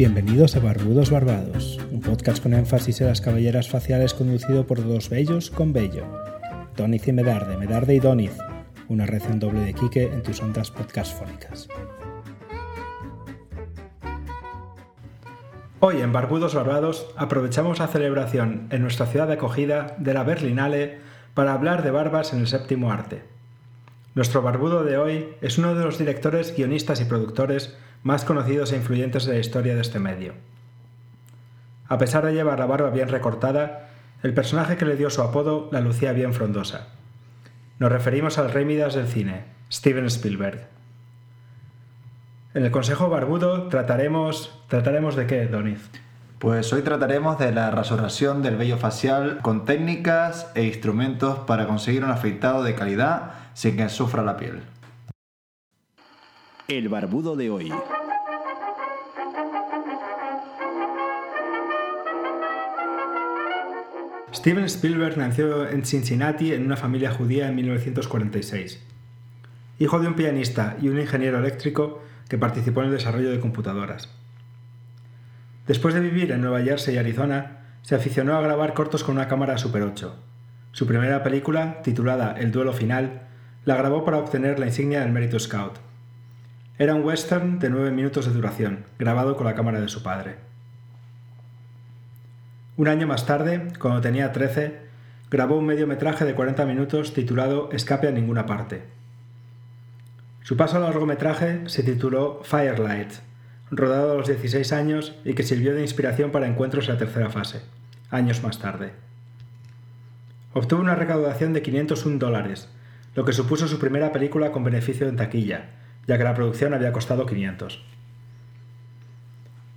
Bienvenidos a Barbudos Barbados, un podcast con énfasis en las caballeras faciales conducido por dos bellos con bello. Doniz y Medarde, Medarde y Doniz, una reacción doble de Quique en tus ondas podcastfónicas. Hoy en Barbudos Barbados aprovechamos la celebración en nuestra ciudad de acogida de la Berlinale para hablar de barbas en el séptimo arte. Nuestro barbudo de hoy es uno de los directores, guionistas y productores más conocidos e influyentes de la historia de este medio. A pesar de llevar la barba bien recortada, el personaje que le dio su apodo la lucía bien frondosa. Nos referimos al rey Midas del cine, Steven Spielberg. En el Consejo Barbudo trataremos... ¿Trataremos de qué, Doniz? Pues hoy trataremos de la restauración del vello facial con técnicas e instrumentos para conseguir un afeitado de calidad sin que sufra la piel. El barbudo de hoy. Steven Spielberg nació en Cincinnati en una familia judía en 1946. Hijo de un pianista y un ingeniero eléctrico que participó en el desarrollo de computadoras. Después de vivir en Nueva Jersey y Arizona, se aficionó a grabar cortos con una cámara Super 8. Su primera película, titulada El duelo final, la grabó para obtener la insignia del Mérito Scout. Era un western de nueve minutos de duración, grabado con la cámara de su padre. Un año más tarde, cuando tenía 13, grabó un mediometraje de 40 minutos titulado Escape a ninguna parte. Su paso al largometraje se tituló Firelight, rodado a los 16 años y que sirvió de inspiración para encuentros en la tercera fase, años más tarde. Obtuvo una recaudación de 501 dólares, lo que supuso su primera película con beneficio en taquilla, ya que la producción había costado 500.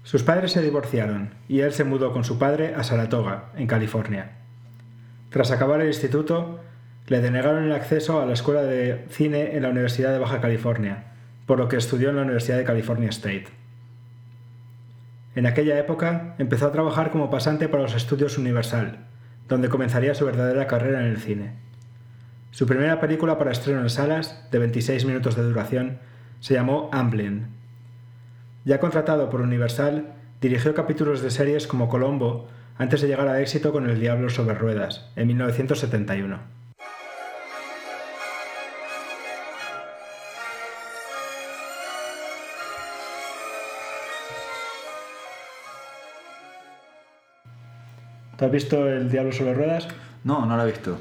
Sus padres se divorciaron y él se mudó con su padre a Saratoga, en California. Tras acabar el instituto, le denegaron el acceso a la escuela de cine en la Universidad de Baja California, por lo que estudió en la Universidad de California State. En aquella época empezó a trabajar como pasante para los estudios Universal, donde comenzaría su verdadera carrera en el cine. Su primera película para estreno en salas, de 26 minutos de duración, se llamó Amblin. Ya contratado por Universal, dirigió capítulos de series como Colombo antes de llegar a éxito con El Diablo sobre Ruedas, en 1971. ¿Tú has visto El Diablo sobre Ruedas? No, no la he visto.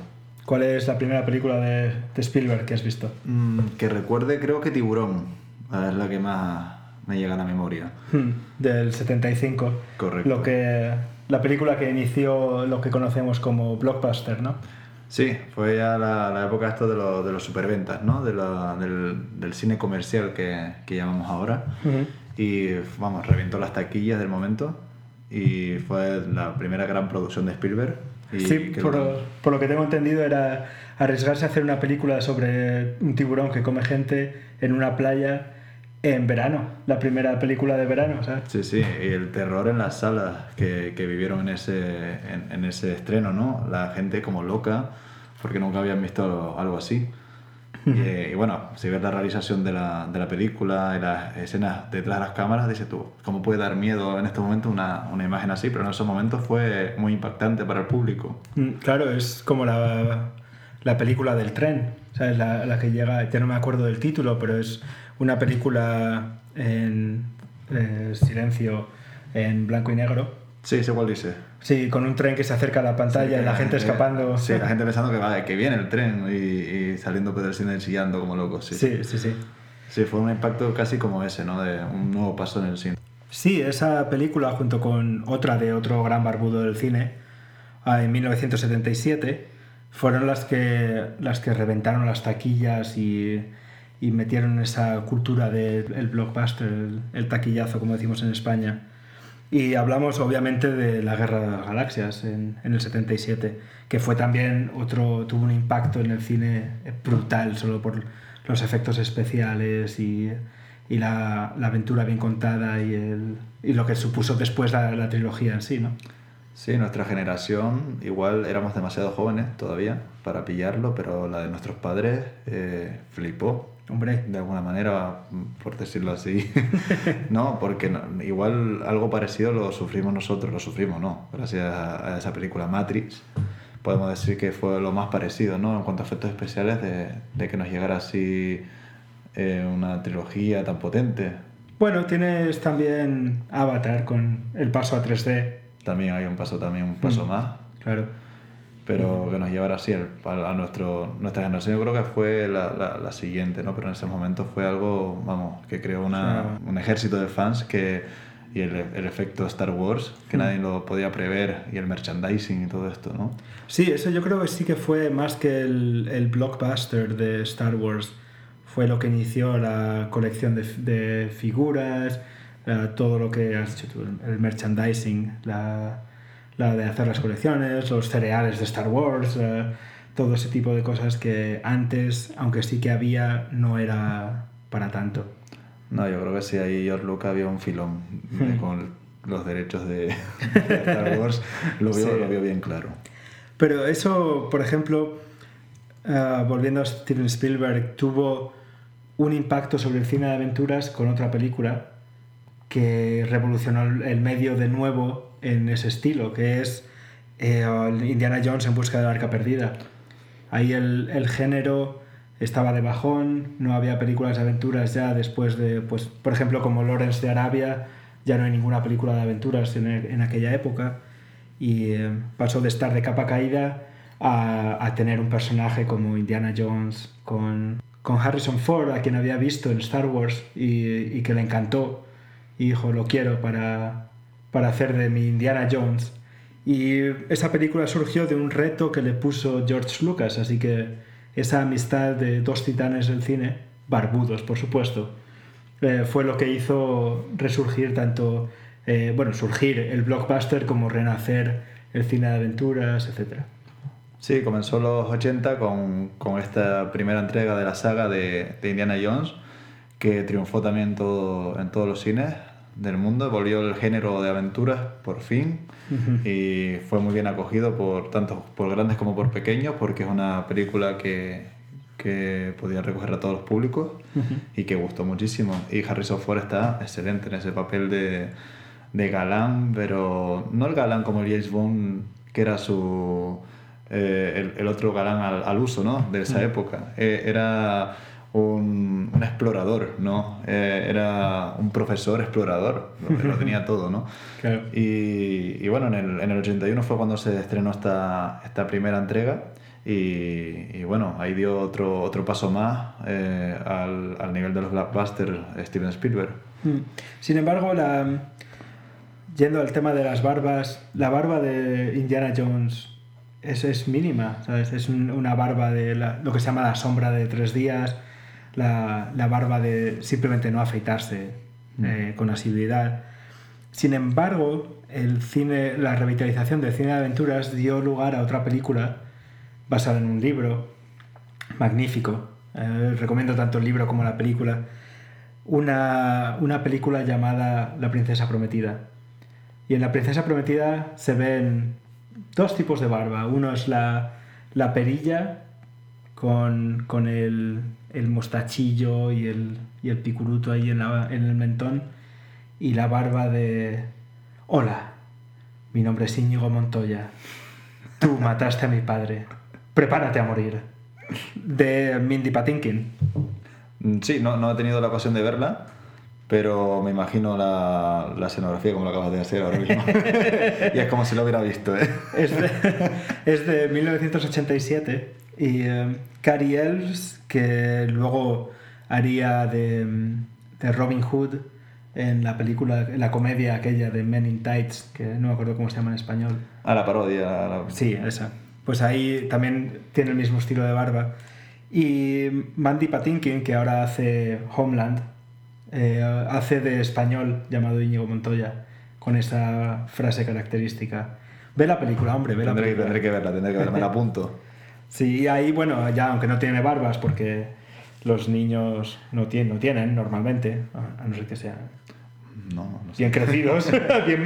¿Cuál es la primera película de, Spielberg que has visto? Mm, que recuerde, creo que Tiburón. Es la que más me llega a la memoria. Hmm, del 75. Correcto. Lo que, la película que inició lo que conocemos como blockbuster, ¿no? Sí, fue ya la, época esto de, de los superventas, ¿no? De del, cine comercial que, que llamamos ahora. Y vamos, reventó las taquillas del momento y fue la primera gran producción de Spielberg sí, por, lo que tengo entendido era arriesgarse a hacer una película sobre un tiburón que come gente en una playa en verano, la primera película de verano, ¿sabes? Sí, sí, y el terror en las salas que, que vivieron en ese, en, ese estreno, ¿no? La gente como loca, porque nunca habían visto algo así. Eh, y, bueno, si ves la realización de la, de la, película y las escenas detrás de las cámaras, dices tú, ¿cómo puede dar miedo en estos momentos una, una, imagen así? Pero en esos momentos fue muy impactante para el público. Mm, claro, es como la, la película del tren, ¿sabes? La, la, que llega, ya no me acuerdo del título, pero es una película en eh, silencio, en blanco y negro. Sí, sé cuál dice. Sí, con un tren que se acerca a la pantalla y la, gente, escapando. Sí, la gente pensando que, va, que viene el tren y, saliendo por el cine chillando como locos. Sí. sí, sí, sí. Sí, fue un impacto casi como ese, ¿no? De un nuevo paso en el cine. Sí, esa película junto con otra de otro gran barbudo del cine, ah, en 1977, fueron las que, las que reventaron las taquillas y, y metieron esa cultura del blockbuster, el taquillazo, como decimos en España. Y hablamos obviamente de la Guerra de las Galaxias en, en, el 77, que fue también otro, tuvo un impacto en el cine brutal solo por los efectos especiales y, y la, la, aventura bien contada y, el, y, lo que supuso después la, la, trilogía en sí, ¿no? Sí, nuestra generación igual éramos demasiado jóvenes todavía para pillarlo, pero la de nuestros padres eh, flipó Hombre. De alguna manera, por decirlo así. no, porque igual algo parecido lo sufrimos nosotros, lo sufrimos, ¿no? Gracias a, esa película Matrix. Podemos decir que fue lo más parecido, ¿no? En cuanto a efectos especiales, de, de que nos llegara así eh, una trilogía tan potente. Bueno, tienes también Avatar con el paso a 3D. También hay un paso, también un paso mm, más. Claro. Pero que nos llevara así a nuestro, nuestra generación. Yo creo que fue la, la, siguiente, ¿no? Pero en ese momento fue algo, vamos, que creó una, un ejército de fans que, y el, el, efecto Star Wars, que mm. nadie lo podía prever, y el merchandising y todo esto, ¿no? Sí, eso yo creo que sí que fue más que el, el blockbuster de Star Wars fue lo que inició la colección de, de figuras, eh, todo lo que has hecho tú, el merchandising, la, la, de hacer las colecciones, los cereales de Star Wars, eh, todo ese tipo de cosas que antes, aunque sí que había, no era para tanto. No, yo creo que sí, ahí George Lucas había un filón hmm. con los derechos de, Star Wars, lo vio, lo vio bien claro. Pero eso, por ejemplo, eh, volviendo a Steven Spielberg, tuvo un impacto sobre el cine de aventuras con otra película que revolucionó el medio de nuevo en ese estilo, que es eh, Indiana Jones en busca de la arca perdida. Ahí el, el, género estaba de bajón, no había películas de aventuras ya después de, pues, por ejemplo, como Lawrence de Arabia, ya no hay ninguna película de aventuras en, en aquella época, y eh, pasó de estar de capa caída a, a tener un personaje como Indiana Jones con con Harrison Ford, a quien había visto en Star Wars y, que le encantó. Y dijo, lo quiero para, para hacer de mi Indiana Jones. Y esa película surgió de un reto que le puso George Lucas, así que esa amistad de dos titanes del cine, barbudos por supuesto, eh, fue lo que hizo resurgir tanto, eh, bueno, surgir el blockbuster como renacer el cine de aventuras, etcétera. Sí, comenzó en los 80 con, con, esta primera entrega de la saga de, de, Indiana Jones, que triunfó también todo, en todos los cines del mundo, volvió el género de aventuras por fin y fue muy bien acogido por tanto por grandes como por pequeños porque es una película que, que podía recoger a todos los públicos y que gustó muchísimo. Y Harrison Ford está excelente en ese papel de, de galán, pero no el galán como el James Bond, que era su eh, el, otro galán al, uso ¿no? de esa época. Eh, era un, un, explorador, ¿no? Eh, era un profesor explorador, lo, tenía todo, ¿no? Y, y, bueno, en el, en el 81 fue cuando se estrenó esta, esta primera entrega. Y, y, bueno, ahí dio otro, otro paso más al, al, nivel de los blockbusters Steven Spielberg. Mm. Sin embargo, la, yendo al tema de las barbas, la barba de Indiana Jones es, es mínima, ¿sabes? Es una barba de lo que se llama la sombra de tres días, la, la barba de simplemente no afeitarse mm. eh, con asiduidad. Sin embargo, el cine, la revitalización del cine de aventuras dio lugar a otra película basada en un libro magnífico. Eh, recomiendo tanto el libro como la película. Una, una película llamada La Princesa Prometida. Y en La Princesa Prometida se ven dos tipos de barba. Uno es la, la perilla con, con el, el, mostachillo y el, y el picuruto ahí en, la, en el mentón. Y la barba de... Hola, mi nombre es Íñigo Montoya. Tú mataste a mi padre. Prepárate a morir. De Mindy Patinkin. Sí, no, no he tenido la ocasión de verla pero me imagino la, la, escenografía como lo acabas de hacer ahora mismo. y es como si lo hubiera visto. ¿eh? Es, de, es, de, 1987 y eh, Cary Elves, que luego haría de, de, Robin Hood en la película, en la comedia aquella de Men in Tights, que no me acuerdo cómo se llama en español. Ah, la parodia. Sí, esa. Pues ahí también tiene el mismo estilo de barba. Y Mandy Patinkin, que ahora hace Homeland, eh, hace de español llamado Íñigo Montoya, con esa frase característica. Ve la película, hombre, ve la tendré, película. Tendré que verla, tendré que verla, me la apunto. sí, ahí, bueno, ya aunque no tiene barbas, porque los niños no tienen, no tienen normalmente, a no ser que sean no, bien crecidos, bien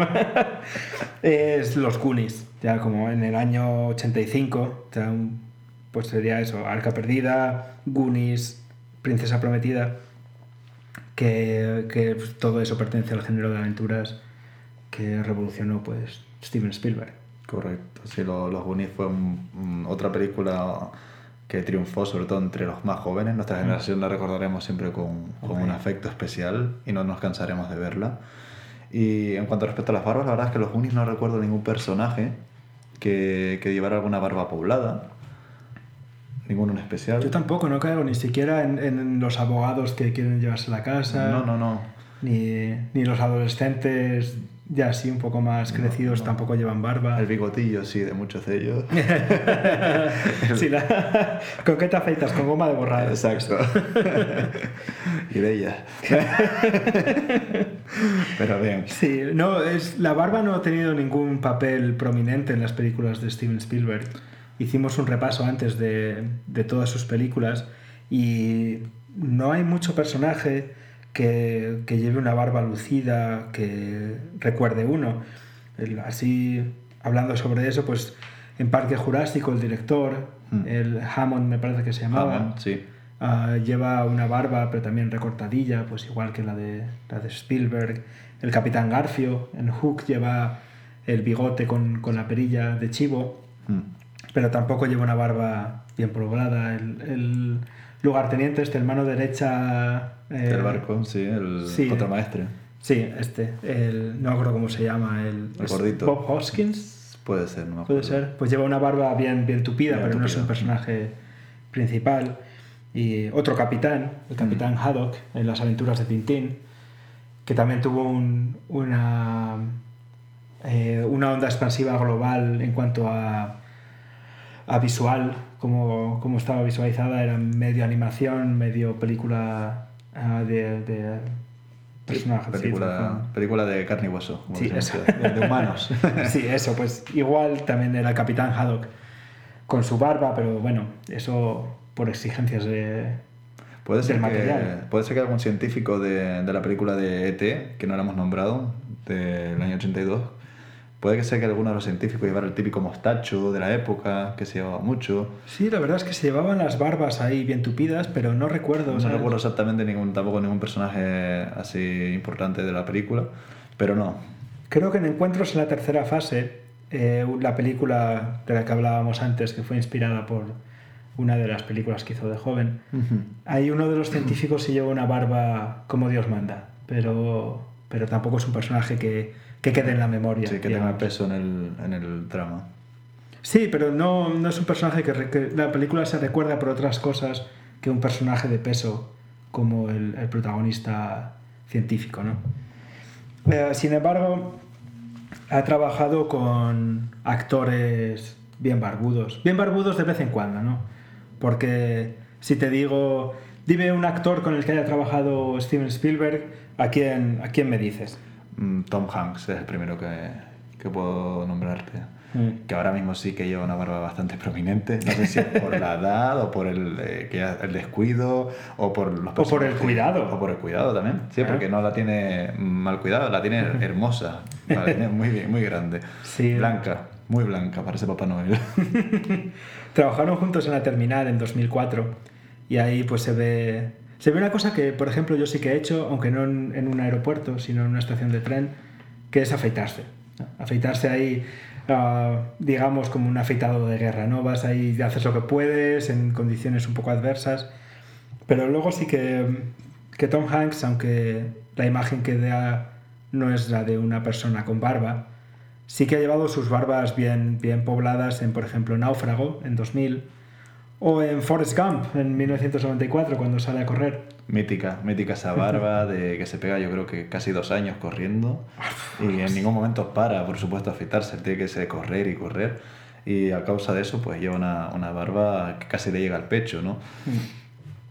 es los Goonies, ya como en el año 85, pues sería eso, Arca Perdida, Goonies, Princesa Prometida, que, que pues, todo eso pertenece al género de aventuras que revolucionó pues Steven Spielberg. Correcto, sí, lo- Los Goonies fue un- un- otra película que triunfó sobre todo entre los más jóvenes. Nuestra generación la recordaremos siempre con, con un afecto especial y no nos cansaremos de verla. Y en cuanto respecto a las barbas, la verdad es que los Goonies no recuerdo ningún personaje que, que llevara alguna barba poblada. Ninguno en especial. Yo tampoco, no caigo ni siquiera en, en los abogados que quieren llevarse la casa, No, no, no. Ni, ni los adolescentes ya así un poco más crecidos tampoco llevan barba. El bigotillo, sí, de muchos de ellos. Sí, la- ¿Con qué te afeitas? Con goma de borrar. Exacto. y de ella. Pero bien. Sí, no, es, la barba no ha tenido ningún papel prominente en las películas de Steven Spielberg. Hicimos un repaso antes de, de todas sus películas y no hay mucho personaje que, que lleve una barba lucida que recuerde uno. Así, hablando sobre eso, pues en Parque Jurásico el director, Mm. el Hammond me parece que se llamaba, Hammond, sí. Ah, lleva una barba, pero también recortadilla, pues igual que la de, la de Spielberg. El Capitán Garfio en Hook lleva el bigote con, con la perilla de chivo, Mm. pero tampoco lleva una barba bien poblada. El, el lugarteniente, este, el mano derecha... eh, Del barco, sí, el sí. contramaestre. Sí, este, el, no me acuerdo cómo se llama. El, El gordito. Bob Hoskins. Puede ser, no me Puede acuerdo. ser. Pues lleva una barba bien, bien tupida, Bien pero no es un personaje principal. Y otro capitán, el capitán Mm. Haddock, en las aventuras de Tintín, que también tuvo un- una, eh, una onda expansiva global en cuanto a, a visual, como, como estaba visualizada, era medio animación, medio película ah, de, de personajes. sí, Película, película de carne y hueso. como Sí, eso. De, de humanos. Sí, eso, pues igual también era el Capitán Haddock con su barba, pero bueno, eso por exigencias de... Puede ser, Del que, material. puede ser que algún científico de, de la película de ET, que no la hemos nombrado, del año 82, puede que sea que alguno de los científicos llevara el típico mostacho de la época, que se llevaba mucho. Sí, la verdad es que se llevaban las barbas ahí bien tupidas, pero no recuerdo. No ¿sabes? recuerdo exactamente ningún, tampoco ningún personaje así importante de la película, pero no. Creo que en Encuentros en la tercera fase, eh, la película de la que hablábamos antes, que fue inspirada por una de las películas que hizo de joven, hay uno de los científicos que lleva una barba como Dios manda, pero, pero tampoco es un personaje que, que quede en la memoria. Sí, que tenga peso en el, en el drama. Sí, pero no, no es un personaje que la película se recuerda por otras cosas que un personaje de peso como el, el protagonista científico, ¿no? Eh, sin embargo, ha trabajado con actores bien barbudos, bien barbudos de vez en cuando, ¿no? Porque si te digo, dime un actor con el que haya trabajado Steven Spielberg, ¿a quién, a quién me dices? Mm, Tom Hanks es el primero que, que puedo nombrarte. Mm. Que ahora mismo sí que lleva una barba bastante prominente. No sé si es por la edad o por el, eh, que el descuido o por los O por el cuidado. O por el cuidado también. Sí, Ah. porque no la tiene mal cuidado, la tiene hermosa. La tiene muy, muy grande. Sí. Blanca, muy blanca, parece Papá Noel. Trabajaron juntos en la terminal en 2004 y ahí pues se ve, se ve una cosa que, por ejemplo, yo sí que he hecho, aunque no en, un aeropuerto, sino en una estación de tren, que es afeitarse. Afeitarse ahí, ah, digamos, como un afeitado de guerra, ¿no? Vas ahí y haces lo que puedes en condiciones un poco adversas, pero luego sí que, que Tom Hanks, aunque la imagen que da no es la de una persona con barba, sí que ha llevado sus barbas bien, bien pobladas en, por ejemplo, Náufrago en 2000 o en Forrest Gump en 1994 cuando sale a correr. mítica, mítica esa barba de que se pega yo creo que casi dos años corriendo y en ningún momento para, por supuesto, afeitarse, tiene que ser correr y correr y a causa de eso pues lleva una, una barba que casi le llega al pecho, ¿no?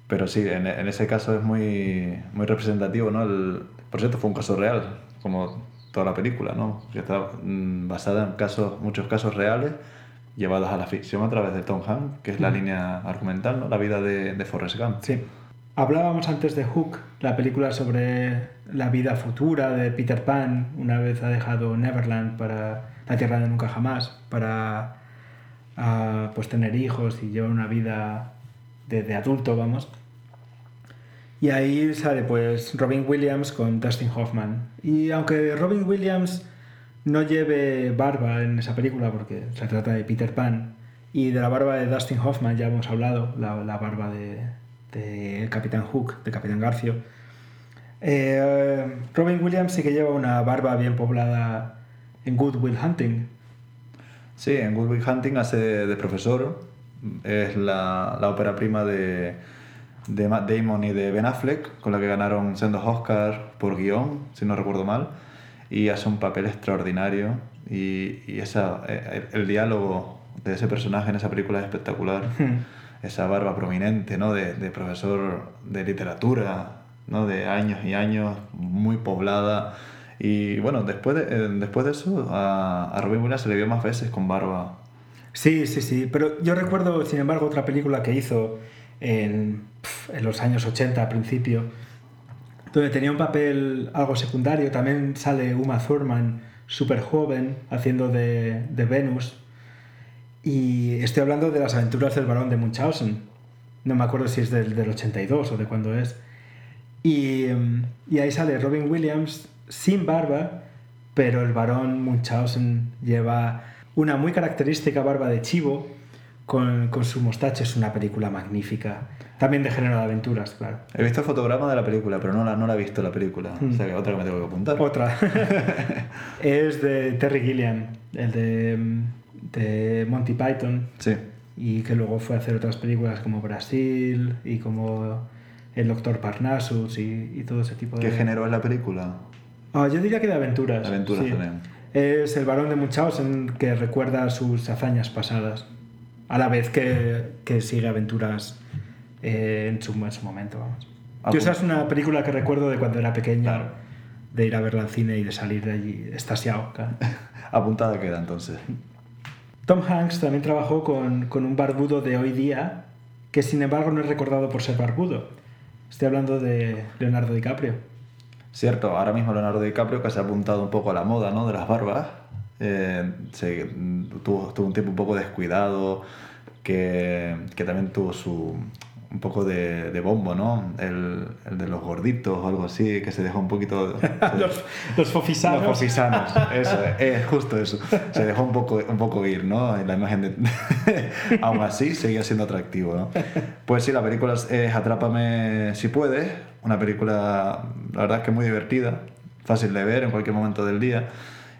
Pero sí, en, en ese caso es muy, muy representativo, ¿no? El- por cierto, fue un caso real, como toda la película, ¿no? Que está mm, basada en casos, muchos casos reales llevados a la ficción a través de Tom Hanks, que es la línea argumental, ¿no? La vida de, de Forrest Gump. Sí. Hablábamos antes de Hook, la película sobre la vida futura de Peter Pan, una vez ha dejado Neverland para la Tierra de Nunca Jamás, para ah, pues tener hijos y llevar una vida de, de adulto, vamos. Y ahí sale pues Robin Williams con Dustin Hoffman. Y aunque Robin Williams no lleve barba en esa película porque se trata de Peter Pan y de la barba de Dustin Hoffman ya hemos hablado, la, la barba de, Capitán Hook, de Capitán Garcio. Eh, Robin Williams sí que lleva una barba bien poblada en Good Will Hunting. Sí, en Good Will Hunting hace de profesor. Es la, la ópera prima de, de Matt Damon y de Ben Affleck, con la que ganaron sendos Oscars por guion, si no recuerdo mal, y hace un papel extraordinario. Y, y esa, eh, el, diálogo de ese personaje en esa película es espectacular. Esa barba prominente, ¿no? De, de, profesor de literatura, ¿no? De años y años, muy poblada. Y bueno, después de, eh, después de eso, a, a Robin Williams se le vio más veces con barba. Sí, sí, sí. Pero yo recuerdo, sin embargo, otra película que hizo en, en los años 80 a principio, donde tenía un papel algo secundario. También sale Uma Thurman, súper joven, haciendo de, de, Venus. Y estoy hablando de las aventuras del barón de Munchausen. No me acuerdo si es del, del 82 o de cuándo es. Y, y, ahí sale Robin Williams sin barba, pero el barón Munchausen lleva una muy característica barba de chivo con, con su mostacho. Es una película magnífica. También de género de aventuras, claro. He visto el fotograma de la película, pero no la, no la he visto la película. O sea que otra que me tengo que apuntar. Otra. es de Terry Gilliam, el de, de Monty Python. Sí. Y que luego fue a hacer otras películas como Brasil y como El Doctor Parnassus y, y todo ese tipo de... ¿Qué género es la película? Ah, yo diría que de aventuras. Aventuras también. Es el varón de Munchausen que recuerda sus hazañas pasadas. A la vez que, que sigue aventuras eh, en, su, en, su, momento. Vamos. Yo esa es una película que recuerdo de cuando era pequeño, de ir a verla al cine y de salir de allí estasiado. Claro. Apuntada queda entonces. Tom Hanks también trabajó con, con, un barbudo de hoy día, que sin embargo no es recordado por ser barbudo. Estoy hablando de Leonardo DiCaprio. Cierto, ahora mismo Leonardo DiCaprio que se ha apuntado un poco a la moda ¿no? de las barbas. Eh, se, tuvo, tuvo, un tiempo un poco descuidado, que, que también tuvo su, un poco de, de bombo, ¿no? El, el, de los gorditos o algo así, que se dejó un poquito... los, los fofisanos. Los fofisanos, eso, es justo eso. Se dejó un poco, un poco ir, ¿no? La imagen de... Aún así, seguía siendo atractivo, ¿no? Pues sí, la película es Atrápame si puedes, una película, la verdad es que muy divertida, fácil de ver en cualquier momento del día.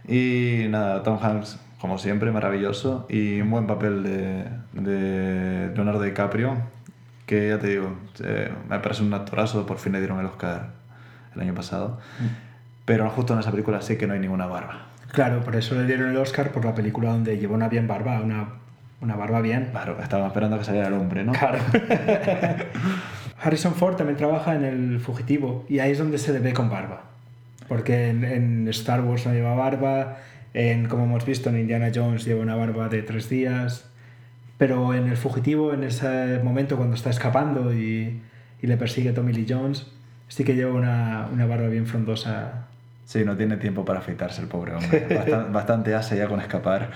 Y nada, Tom Hanks como siempre, maravilloso y un buen papel de, de Leonardo DiCaprio, que ya te digo, eh, me parece un actorazo, por fin le dieron el Oscar el año pasado. Mm. Pero justo en esa película sí que no hay ninguna barba. Claro, por eso le dieron el Oscar por la película donde llevó una bien barba, una, una barba bien. Claro, estaba esperando que saliera el hombre, ¿no? Claro. Harrison Ford también trabaja en El Fugitivo y ahí es donde se le ve con barba. Porque en, en Star Wars no lleva barba, en, como hemos visto en Indiana Jones lleva una barba de tres días. Pero en el fugitivo, en ese momento cuando está escapando y, y le persigue Tommy Lee Jones, sí que lleva una, una, barba bien frondosa. Sí, no tiene tiempo para afeitarse el pobre hombre. Bastante, bastante hace ya con escapar.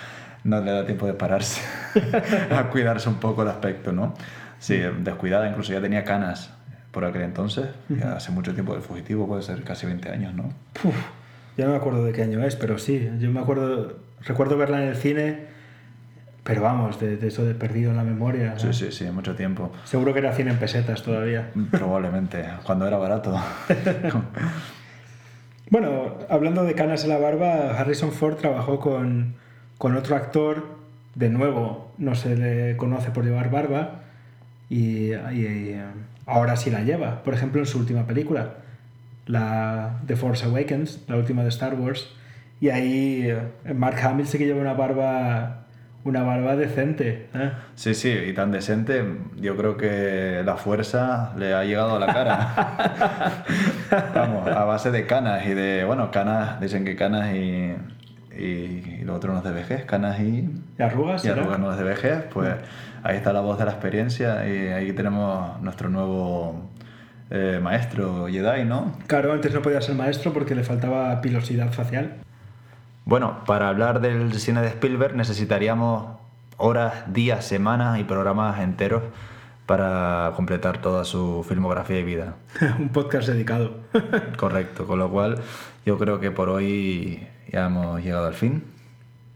No le da tiempo de pararse a cuidarse un poco el aspecto, ¿no? Sí, descuidada, incluso ya tenía canas por aquel entonces. Ya hace mucho tiempo del fugitivo, puede ser casi 20 años, ¿no? Uf, ya no me acuerdo de qué año es, pero sí. Yo me acuerdo, recuerdo verla en el cine pero vamos, de, de, eso de perdido en la memoria. Sí, sí, sí, mucho tiempo. Seguro que era 100 en pesetas todavía. Probablemente, cuando era barato. bueno, hablando de canas en la barba, Harrison Ford trabajó con, con otro actor, de nuevo, no se le conoce por llevar barba, y, y, ahora sí la lleva. Por ejemplo, en su última película, la The Force Awakens, la última de Star Wars, y ahí eh, Mark Hamill sí que lleva una barba una barba decente. ¿eh? Sí, sí, y tan decente, yo creo que la fuerza le ha llegado a la cara. Vamos, a base de canas y de, bueno, canas, dicen que canas y, y, lo otro no es de vejez, canas y... ¿Y arrugas? Y arrugas no es de vejez, pues ahí está la voz de la experiencia y ahí tenemos nuestro nuevo... Eh, maestro Jedi, ¿no? Claro, antes no podía ser maestro porque le faltaba pilosidad facial. Bueno, para hablar del cine de Spielberg necesitaríamos horas, días, semanas y programas enteros para completar toda su filmografía y vida. Un podcast dedicado. Correcto, con lo cual yo creo que por hoy ya hemos llegado al fin.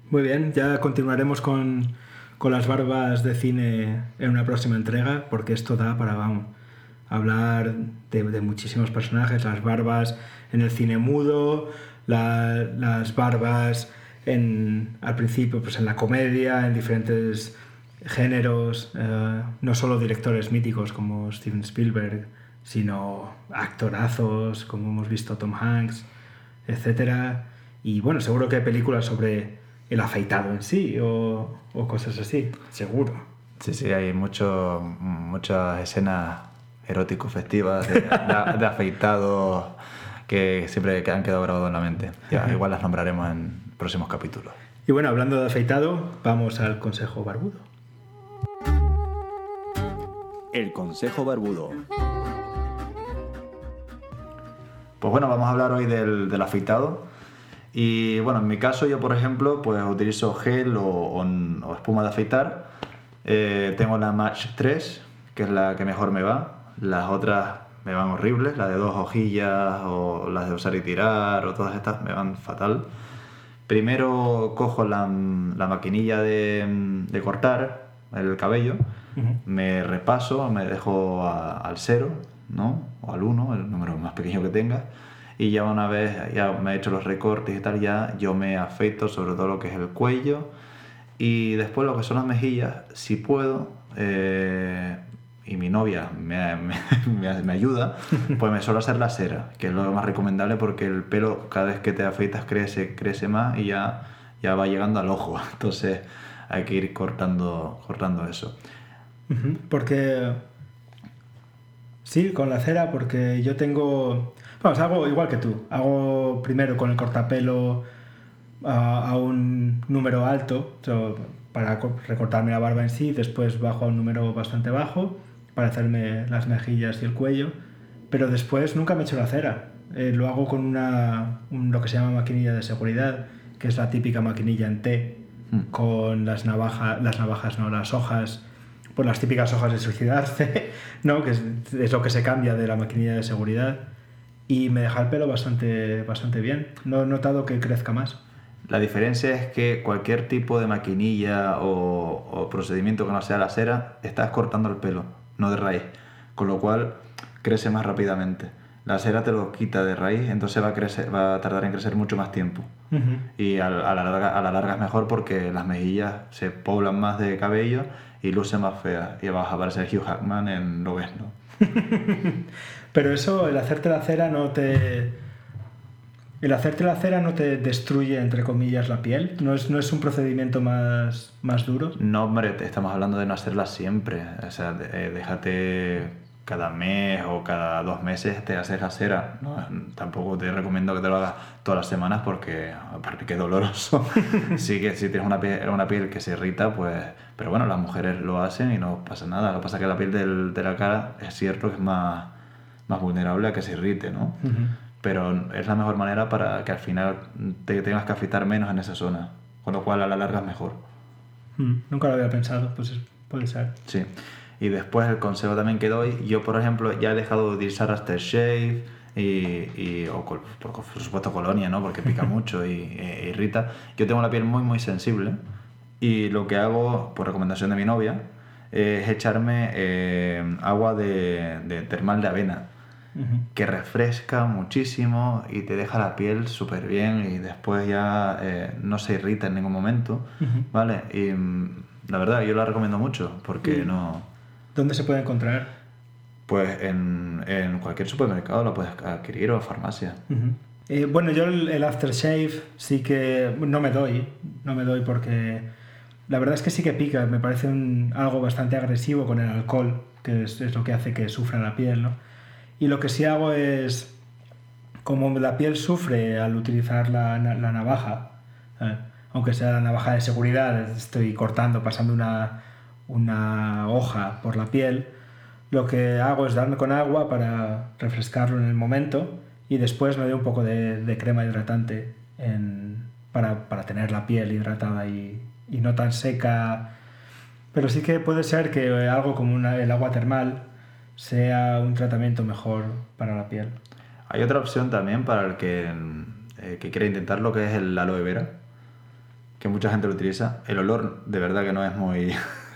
Muy bien, ya continuaremos con, con las barbas de cine en una próxima entrega, porque esto da para vamos, hablar de, muchísimos personajes, las barbas en el cine mudo, la, las barbas en, al principio pues en la comedia, en diferentes géneros, eh, no solo directores míticos como Steven Spielberg, sino actorazos como hemos visto Tom Hanks, etc. Y bueno, seguro que hay películas sobre el afeitado en sí o, o cosas así, seguro. Sí, sí, hay mucho, muchas escenas erótico festivas de, de, de afeitado que siempre han quedado grabados en la mente. Ya, igual las nombraremos en próximos capítulos. Y bueno, hablando de afeitado, vamos al consejo barbudo. El consejo barbudo. Pues bueno, vamos a hablar hoy del, del, afeitado. Y bueno, en mi caso yo, por ejemplo, pues utilizo gel o, o, o espuma de afeitar. Eh, tengo la Match 3, que es la que mejor me va. Las otras me van horribles, las de dos hojillas o las de usar y tirar o todas estas me van fatal. Primero cojo la, la maquinilla de, de, cortar el cabello, uh -huh. me repaso, me dejo a, al cero, ¿no? O al 1, el número más pequeño que tenga. Y ya una vez ya me he hecho los recortes y tal, ya yo me afeito sobre todo lo que es el cuello. Y después lo que son las mejillas, si puedo, eh, y mi novia me, me, me, ayuda, pues me suelo hacer la cera, que es lo más recomendable porque el pelo cada vez que te afeitas crece, crece más y ya, ya va llegando al ojo. Entonces hay que ir cortando, cortando eso. Porque... Sí, con la cera, porque yo tengo... Vamos, hago igual que tú. Hago primero con el cortapelo a, a un número alto para recortarme la barba en sí, después bajo a un número bastante bajo para hacerme las mejillas y el cuello, pero después nunca me he hecho la cera. Eh, lo hago con una, un, lo que se llama maquinilla de seguridad, que es la típica maquinilla en T, mm. con las navajas, las navajas, no, las hojas, pues las típicas hojas de suicidarse, ¿no? que es, es, lo que se cambia de la maquinilla de seguridad, y me deja el pelo bastante, bastante bien. No he notado que crezca más. La diferencia es que cualquier tipo de maquinilla o, o procedimiento que no sea la cera, estás cortando el pelo no de raíz, con lo cual crece más rápidamente. La cera te lo quita de raíz, entonces va a, crecer, va a tardar en crecer mucho más tiempo. Uh -huh. Y a, a, la larga, a la larga es mejor porque las mejillas se poblan más de cabello y lucen más feas. Y vas a parecer Hugh Hackman en Lo ves, ¿no? Pero eso, el hacerte la cera no te... El hacerte la cera no te destruye, entre comillas, la piel. ¿No es, no es un procedimiento más, más duro? No, hombre, te estamos hablando de no hacerla siempre. O sea, de, eh, déjate cada mes o cada dos meses te haces la cera. ¿no? Tampoco te recomiendo que te lo hagas todas las semanas porque, aparte que es doloroso. sí que si tienes una piel, una piel que se irrita, pues... Pero bueno, las mujeres lo hacen y no pasa nada. Lo que pasa es que la piel del, de la cara es cierto que es más, más vulnerable a que se irrite, ¿no? Uh -huh pero es la mejor manera para que al final te tengas que afeitar menos en esa zona, con lo cual a la larga es mejor. Mm, nunca lo había pensado, pues puede ser. Sí. Y después el consejo también que doy, yo por ejemplo ya he dejado de utilizar aftershave y, y o por, por, supuesto colonia, ¿no? Porque pica mucho y e, irrita. Yo tengo la piel muy muy sensible y lo que hago por recomendación de mi novia es echarme eh, agua de, de termal de avena Uh -huh. que refresca muchísimo y te deja la piel súper bien y después ya eh, no se irrita en ningún momento, uh -huh. ¿vale? Y mm, la verdad, yo la recomiendo mucho porque no... ¿Dónde se puede encontrar? Pues en, en cualquier supermercado la puedes adquirir o farmacia. Eh, bueno, yo el, el, aftershave sí que no me doy, no me doy porque la verdad es que sí que pica, me parece un, algo bastante agresivo con el alcohol, que es, es lo que hace que sufra la piel, ¿no? Y lo que sí hago es, como la piel sufre al utilizar la, la navaja, ¿eh? aunque sea la navaja de seguridad, estoy cortando, pasando una, una hoja por la piel, lo que hago es darme con agua para refrescarlo en el momento y después me doy un poco de, crema hidratante para, para, tener la piel hidratada y, y no tan seca Pero sí que puede ser que algo como el agua termal sea un tratamiento mejor para la piel. Hay otra opción también para el que, eh, que quiere intentar lo que es el aloe vera, que mucha gente lo utiliza. El olor de verdad que no es muy...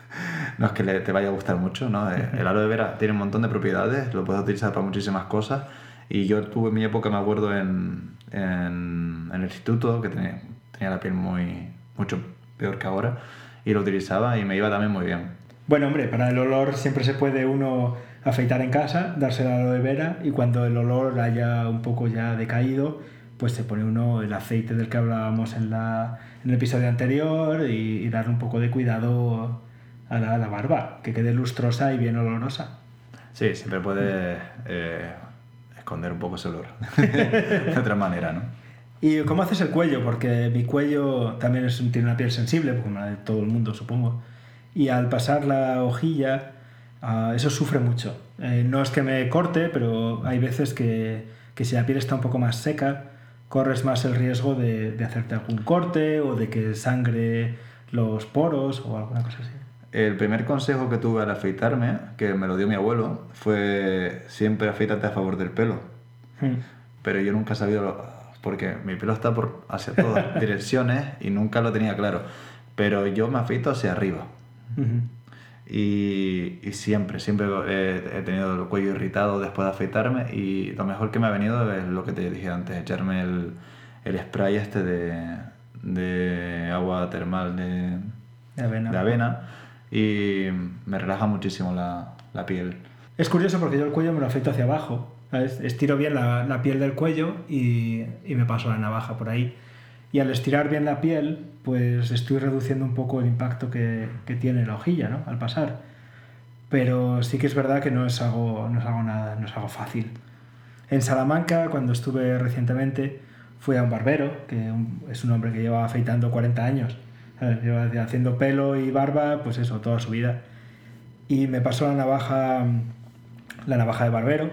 no es que le- te vaya a gustar mucho, ¿no? Eh, El aloe vera tiene un montón de propiedades, lo puedes utilizar para muchísimas cosas. Y yo tuve en mi época, me acuerdo, en, en, en el instituto, que tenía, tenía la piel muy mucho peor que ahora, y lo utilizaba y me iba también muy bien. Bueno, hombre, para el olor siempre se puede uno afeitar en casa, darse la aloe vera y cuando el olor haya un poco ya decaído, pues se pone uno el aceite del que hablábamos en, la, en el episodio anterior y, y darle un poco de cuidado a la, a la barba, que quede lustrosa y bien olorosa. Sí, siempre puedes eh, esconder un poco ese olor. de otra manera, ¿no? ¿Y cómo haces el cuello? Porque mi cuello también es, tiene una piel sensible, como la de todo el mundo, supongo. Y al pasar la hojilla, ah, eso sufre mucho. Eh, no es que me corte, pero hay veces que, que si la piel está un poco más seca, corres más el riesgo de, de hacerte algún corte o de que sangre los poros o alguna cosa así. El primer consejo que tuve al afeitarme, que me lo dio mi abuelo, fue siempre afeítate a favor del pelo. Hmm. Pero yo nunca he sabido, lo- porque mi pelo está por hacia todas direcciones y nunca lo tenía claro. Pero yo me afeito hacia arriba. Y, y siempre, siempre he, he tenido el cuello irritado después de afeitarme y lo mejor que me ha venido es lo que te dije antes, echarme el, el spray este de, de agua termal de, De avena. de avena y me relaja muchísimo la, la piel. Es curioso porque yo el cuello me lo afeito hacia abajo. ¿sabes? Estiro bien la, la piel del cuello y, y me paso la navaja por ahí. Y al estirar bien la piel, pues estoy reduciendo un poco el impacto que, que tiene la hojilla, ¿no? Al pasar. Pero sí que es verdad que no es algo, no es algo nada, no es algo fácil. En Salamanca, cuando estuve recientemente, fui a un barbero, que es un hombre que lleva afeitando 40 años. Lleva haciendo pelo y barba, pues eso, toda su vida. Y me pasó la navaja, la navaja de barbero,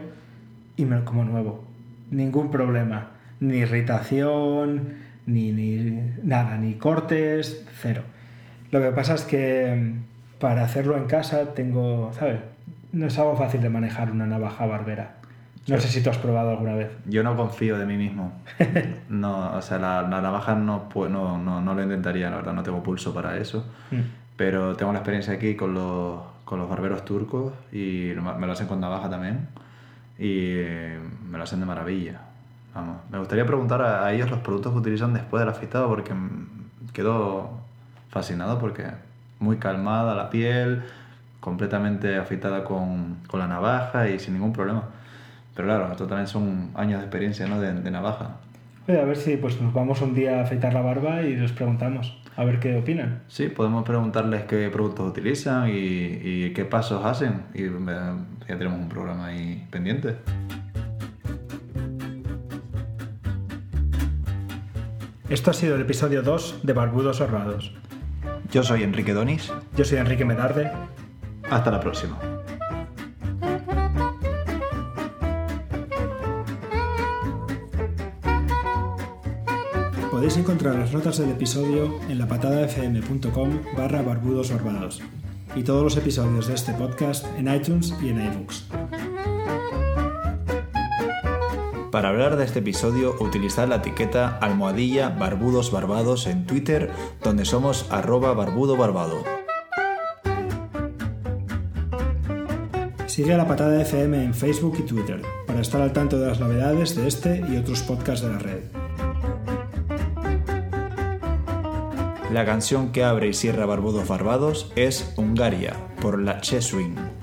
y me como nuevo. Ningún problema. Ni irritación, ni, ni nada, ni cortes, cero. Lo que pasa es que mm, para hacerlo en casa tengo, ¿sabes? No es algo fácil de manejar una navaja barbera. No sé si tú has probado alguna vez. Yo no confío de mí mismo. No, o sea, la, la navaja no, no, no, no lo intentaría, la verdad, no tengo pulso para eso. Mm. Pero tengo la experiencia aquí con los, con los barberos turcos y me lo hacen con navaja también. Y eh, me lo hacen de maravilla. Vamos. Me gustaría preguntar a, a ellos los productos que utilizan después del afeitado porque quedo fascinado porque muy calmada la piel, completamente afeitada con, con la navaja y sin ningún problema. Pero claro, esto también son años de experiencia ¿no? de, de navaja. Oye, a ver si pues, nos vamos un día a afeitar la barba y les preguntamos, a ver qué opinan. Sí, podemos preguntarles qué productos utilizan y, y qué pasos hacen. Y eh, ya tenemos un programa ahí pendiente. Esto ha sido el episodio 2 de Barbudos Horrados. Yo soy Enrique Donis. Yo soy Enrique Medarde. Hasta la próxima. Podéis encontrar las notas del episodio en lapatadafm.com barra barbudos horrados y todos los episodios de este podcast en iTunes y en iBooks. Para hablar de este episodio, utilizad la etiqueta almohadilla barbudos barbados en Twitter, donde somos arroba barbudo barbado. Sigue a La Patada FM en Facebook y Twitter para estar al tanto de las novedades de este y otros podcasts de la red. La canción que abre y cierra Barbudos Barbados es Hungaria, por la Cheswing.